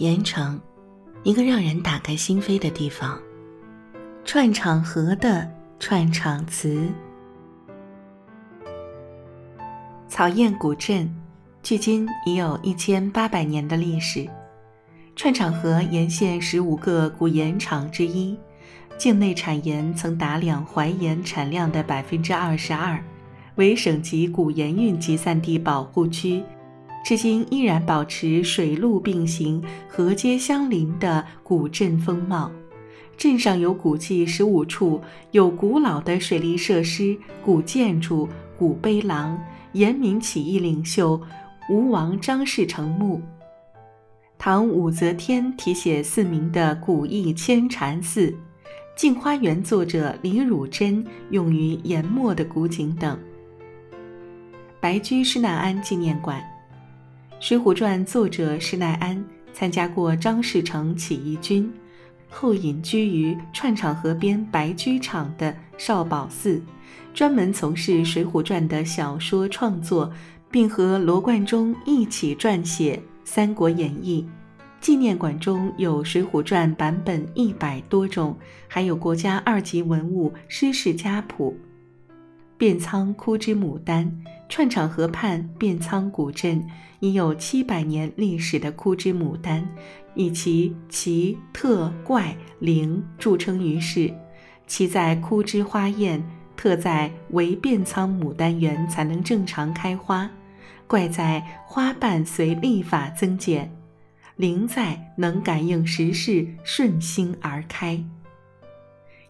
盐城，一个让人打开心扉的地方。串场河的串场词。草堰古镇，距今已有一千八百年的历史。串场河沿线十五个古盐场之一，境内产盐曾达两淮盐产量的百分之二十二，为省级古盐运集散地保护区。至今依然保持水陆并行、河街相邻的古镇风貌。镇上有古迹十五处，有古老的水利设施、古建筑、古碑廊、盐民起义领袖吴王张士诚墓。唐武则天题写寺名的古意千禅寺，镜花缘作者李汝珍用于研墨的古井等。白居施耐庵纪念馆。《水浒传》作者施耐庵参加过张士诚起义军，后隐居于串场河边白居场的少保寺，专门从事《水浒传》的小说创作，并和罗贯中一起撰写《三国演义》。纪念馆中有《水浒传》版本一百多种，还有国家二级文物诗式家谱。卞仓枯枝牡丹，串场河畔卞仓古镇已有七百年历史的枯枝牡丹，以其奇特怪灵著称于世。其在枯枝花艳，特在唯卞仓牡丹园才能正常开花；怪在花瓣随历法增减，灵在能感应时势，顺心而开。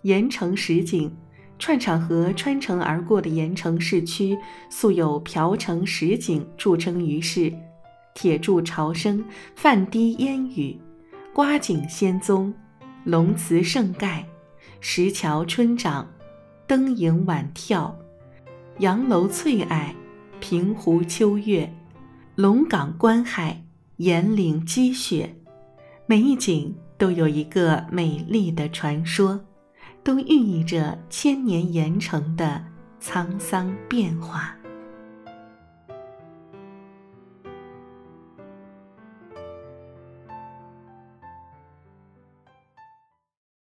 盐城十景。串场河穿城而过的盐城市区，素有“瓢城十景”著称于世：铁柱朝生、泛滴烟雨、瓜井仙踪、龙祠盛盖、石桥春长、灯影晚跳、杨楼翠霭、平湖秋月、龙岗观海、岩岭积雪，每一景都有一个美丽的传说。都寓意着千年盐城的沧桑变化。